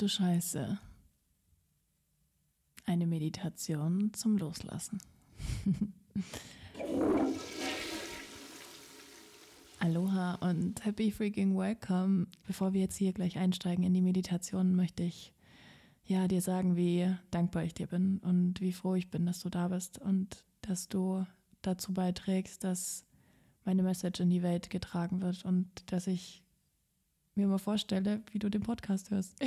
Du Scheiße. Eine Meditation zum Loslassen. Aloha und happy freaking welcome. Bevor wir jetzt hier gleich einsteigen in die Meditation, möchte ich ja dir sagen, wie dankbar ich dir bin und wie froh ich bin, dass du da bist und dass du dazu beiträgst, dass meine Message in die Welt getragen wird und dass ich mir mal vorstelle, wie du den Podcast hörst.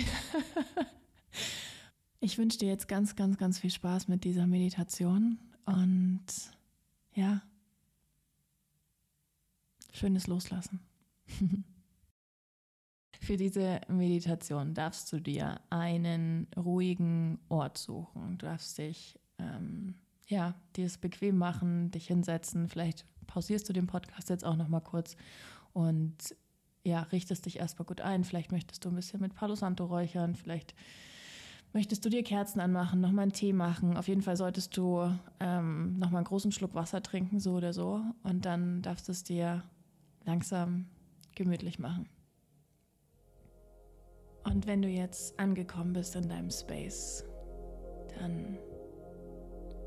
ich wünsche dir jetzt ganz, ganz, ganz viel Spaß mit dieser Meditation und ja, schönes Loslassen. Für diese Meditation darfst du dir einen ruhigen Ort suchen. Du darfst dich, ähm, ja, dir es bequem machen, dich hinsetzen. Vielleicht pausierst du den Podcast jetzt auch noch mal kurz und ja, richtest dich erstmal gut ein. Vielleicht möchtest du ein bisschen mit Palo Santo räuchern, vielleicht möchtest du dir Kerzen anmachen, nochmal einen Tee machen. Auf jeden Fall solltest du ähm, nochmal einen großen Schluck Wasser trinken, so oder so. Und dann darfst du es dir langsam gemütlich machen. Und wenn du jetzt angekommen bist in deinem Space, dann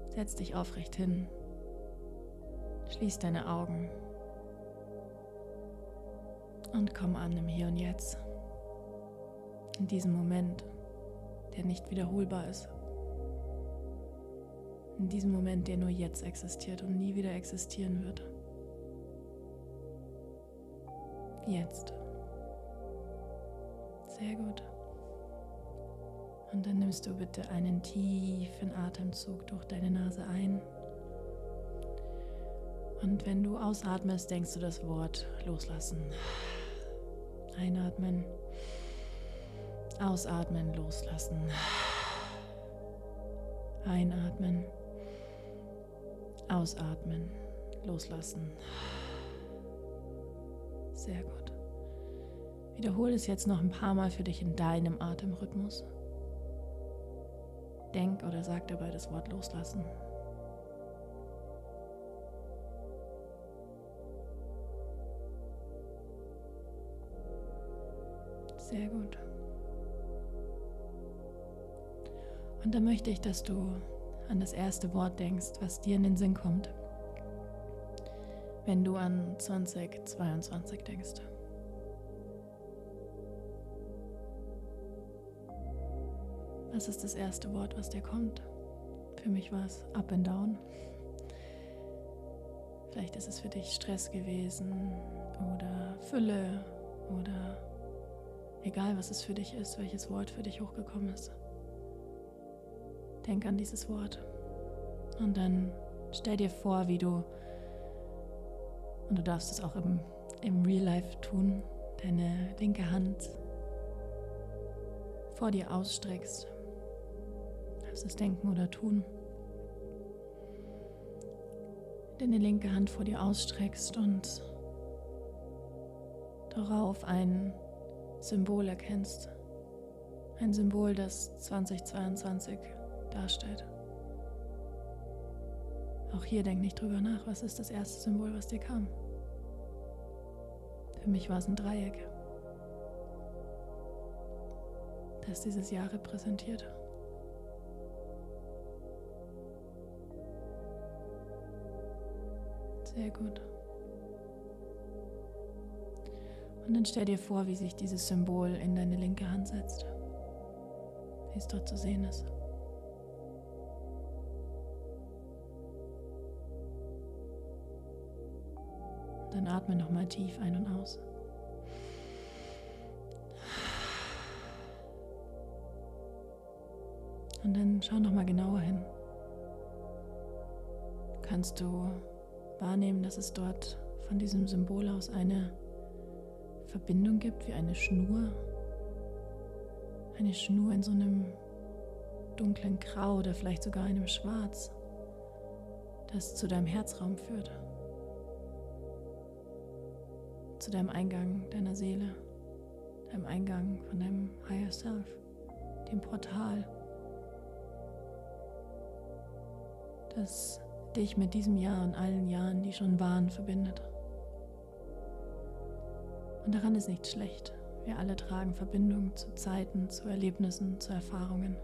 setz dich aufrecht hin, schließ deine Augen und komm an im Hier und Jetzt. In diesem Moment, der nicht wiederholbar ist. In diesem Moment, der nur jetzt existiert und nie wieder existieren wird. Jetzt. Sehr gut. Und dann nimmst du bitte einen tiefen Atemzug durch deine Nase ein. Und wenn du ausatmest, denkst du das Wort loslassen. Einatmen. Ausatmen, loslassen. Einatmen. Ausatmen, loslassen. Sehr gut. Wiederhole es jetzt noch ein paar Mal für dich in deinem Atemrhythmus. Denk oder sag dabei das Wort loslassen. Sehr gut. Und dann möchte ich, dass du an das erste Wort denkst, was dir in den Sinn kommt, wenn du an 2022 denkst. Was ist das erste Wort, was dir kommt? Für mich war es Up and Down. Vielleicht ist es für dich Stress gewesen oder Fülle oder Egal, was es für dich ist, welches Wort für dich hochgekommen ist. Denk an dieses Wort. Und dann stell dir vor, wie du, und du darfst es auch im, im Real Life tun, deine linke Hand vor dir ausstreckst. Darfst es denken oder tun. Deine linke Hand vor dir ausstreckst und darauf ein Symbol erkennst. Ein Symbol, das 2022 darstellt. Auch hier denk nicht drüber nach, was ist das erste Symbol, was dir kam. Für mich war es ein Dreieck, das dieses Jahr repräsentiert. Sehr gut. Und dann stell dir vor, wie sich dieses Symbol in deine linke Hand setzt, wie es dort zu sehen ist. Dann atme nochmal tief ein und aus. Und dann schau nochmal genauer hin. Kannst du wahrnehmen, dass es dort von diesem Symbol aus eine Verbindung gibt, wie eine Schnur. Eine Schnur in so einem dunklen Grau oder vielleicht sogar einem Schwarz, das zu deinem Herzraum führt. Zu deinem Eingang deiner Seele, deinem Eingang von deinem Higher Self, dem Portal, das dich mit diesem Jahr und allen Jahren, die schon waren, verbindet. Und daran ist nichts schlecht. Wir alle tragen Verbindungen zu Zeiten, zu Erlebnissen, zu Erfahrungen.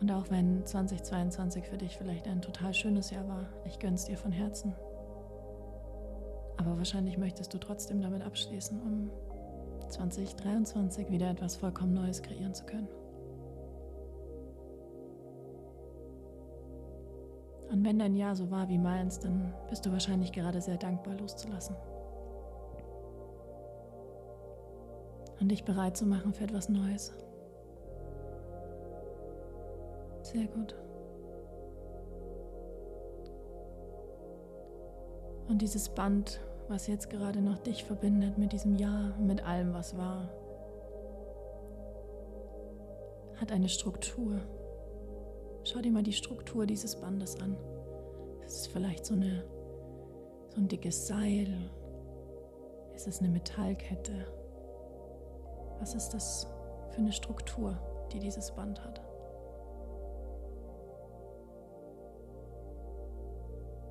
Und auch wenn 2022 für dich vielleicht ein total schönes Jahr war, ich gönn's dir von Herzen. Aber wahrscheinlich möchtest du trotzdem damit abschließen, um 2023 wieder etwas vollkommen Neues kreieren zu können. Und wenn dein Jahr so war wie meins, dann bist du wahrscheinlich gerade sehr dankbar loszulassen. Und dich bereit zu machen für etwas Neues. Sehr gut. Und dieses Band, was jetzt gerade noch dich verbindet mit diesem Jahr, mit allem, was war, hat eine Struktur. Schau dir mal die Struktur dieses Bandes an. Es ist vielleicht so, eine, so ein dickes Seil. Ist es eine Metallkette? Was ist das für eine Struktur, die dieses Band hat?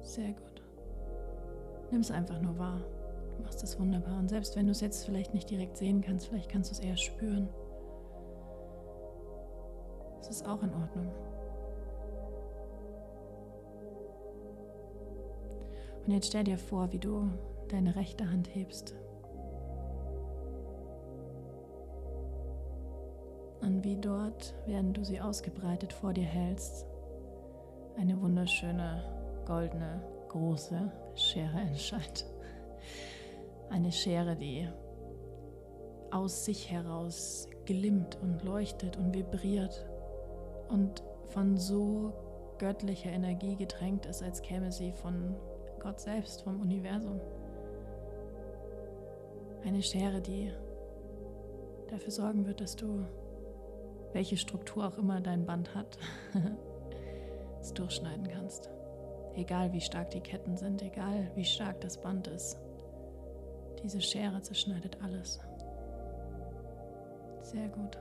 Sehr gut. Nimm es einfach nur wahr. Du machst es wunderbar. Und selbst wenn du es jetzt vielleicht nicht direkt sehen kannst, vielleicht kannst du es eher spüren. Es ist auch in Ordnung. Und jetzt stell dir vor, wie du deine rechte Hand hebst. Wie dort, während du sie ausgebreitet vor dir hältst, eine wunderschöne goldene große Schere entscheidet. Eine Schere, die aus sich heraus glimmt und leuchtet und vibriert und von so göttlicher Energie getränkt ist, als käme sie von Gott selbst, vom Universum. Eine Schere, die dafür sorgen wird, dass du, welche Struktur auch immer dein Band hat, es durchschneiden kannst. Egal wie stark die Ketten sind, egal wie stark das Band ist. Diese Schere zerschneidet alles. Sehr gut.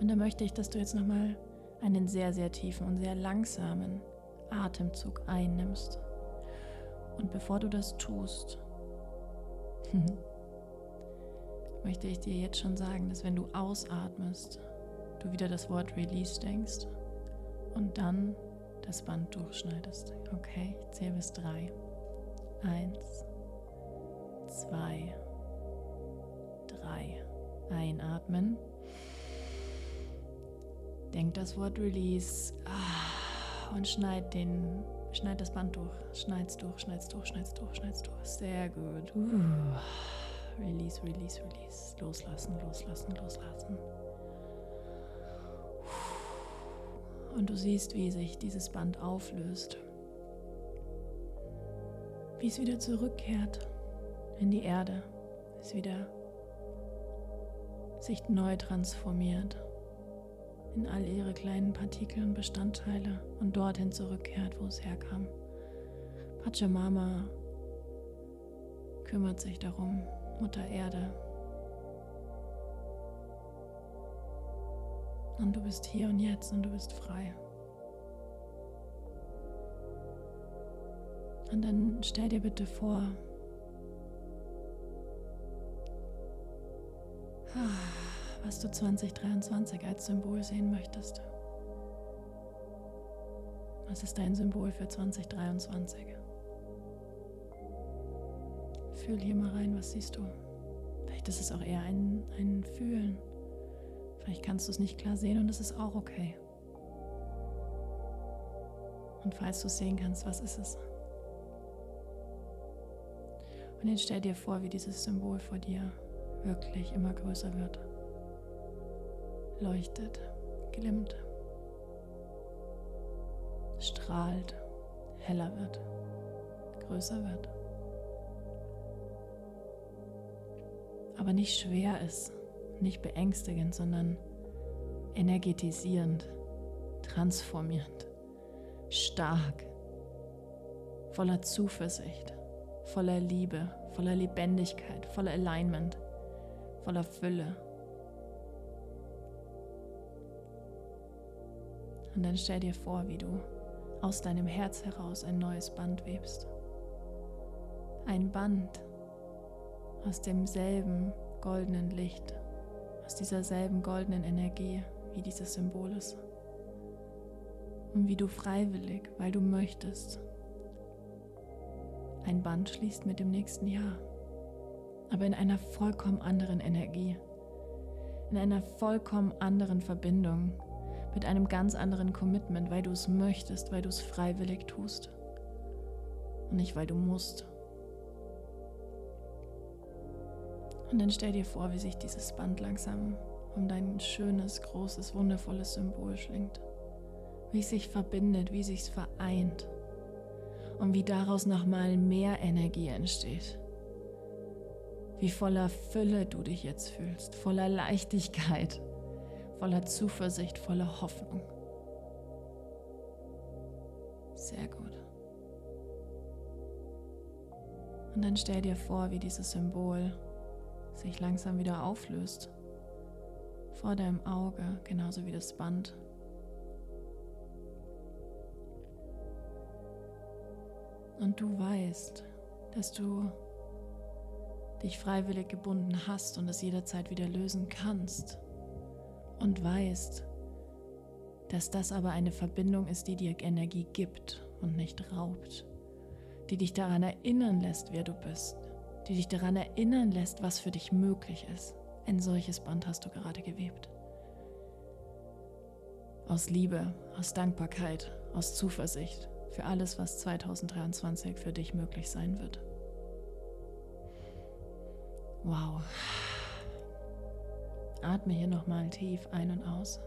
Und da möchte ich, dass du jetzt nochmal einen sehr, sehr tiefen und sehr langsamen Atemzug einnimmst. Und bevor du das tust, möchte ich dir jetzt schon sagen, dass wenn du ausatmest, du wieder das Wort Release denkst und dann das Band durchschneidest. Okay, ich zähle bis drei. Eins, zwei, drei. Einatmen. Denk das Wort Release ah, und schneid den, schneid das Band durch. Schneid's durch, schneid's durch, schneid's durch, schneid's durch. Sehr gut. Uh. Release, release, release. Loslassen, loslassen, loslassen. Und du siehst, wie sich dieses Band auflöst. Wie es wieder zurückkehrt in die Erde. Es wieder sich neu transformiert in all ihre kleinen Partikel und Bestandteile und dorthin zurückkehrt, wo es herkam. Pachamama kümmert sich darum, Mutter Erde. Und du bist hier und jetzt und du bist frei. Und dann stell dir bitte vor, was du 2023 als Symbol sehen möchtest. Was ist dein Symbol für 2023? Fühl hier mal rein, was siehst du? Vielleicht ist es auch eher ein, ein Fühlen. Vielleicht kannst du es nicht klar sehen und es ist auch okay. Und falls du es sehen kannst, was ist es? Und jetzt stell dir vor, wie dieses Symbol vor dir wirklich immer größer wird. Leuchtet, glimmt, strahlt, heller wird, größer wird. Aber nicht schwer ist, nicht beängstigend, sondern energetisierend, transformierend, stark, voller Zuversicht, voller Liebe, voller Lebendigkeit, voller Alignment, voller Fülle. Und dann stell dir vor, wie du aus deinem Herz heraus ein neues Band webst. Ein Band, aus demselben goldenen Licht, aus dieser selben goldenen Energie, wie dieses Symbol ist. Und wie du freiwillig, weil du möchtest, ein Band schließt mit dem nächsten Jahr. Aber in einer vollkommen anderen Energie, in einer vollkommen anderen Verbindung, mit einem ganz anderen Commitment, weil du es möchtest, weil du es freiwillig tust und nicht weil du musst. Und dann stell dir vor, wie sich dieses Band langsam um dein schönes, großes, wundervolles Symbol schlingt. Wie es sich verbindet, wie es sich vereint. Und wie daraus nochmal mehr Energie entsteht. Wie voller Fülle du dich jetzt fühlst, voller Leichtigkeit, voller Zuversicht, voller Hoffnung. Sehr gut. Und dann stell dir vor, wie dieses Symbol sich langsam wieder auflöst. Vor deinem Auge, genauso wie das Band. Und du weißt, dass du dich freiwillig gebunden hast und es jederzeit wieder lösen kannst. Und weißt, dass das aber eine Verbindung ist, die dir Energie gibt und nicht raubt, die dich daran erinnern lässt, wer du bist, die dich daran erinnern lässt, was für dich möglich ist. Ein solches Band hast du gerade gewebt. Aus Liebe, aus Dankbarkeit, aus Zuversicht für alles, was 2023 für dich möglich sein wird. Wow. Atme hier nochmal tief ein und aus.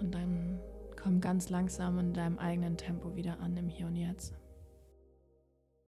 Und dann komm ganz langsam in deinem eigenen Tempo wieder an im Hier und Jetzt.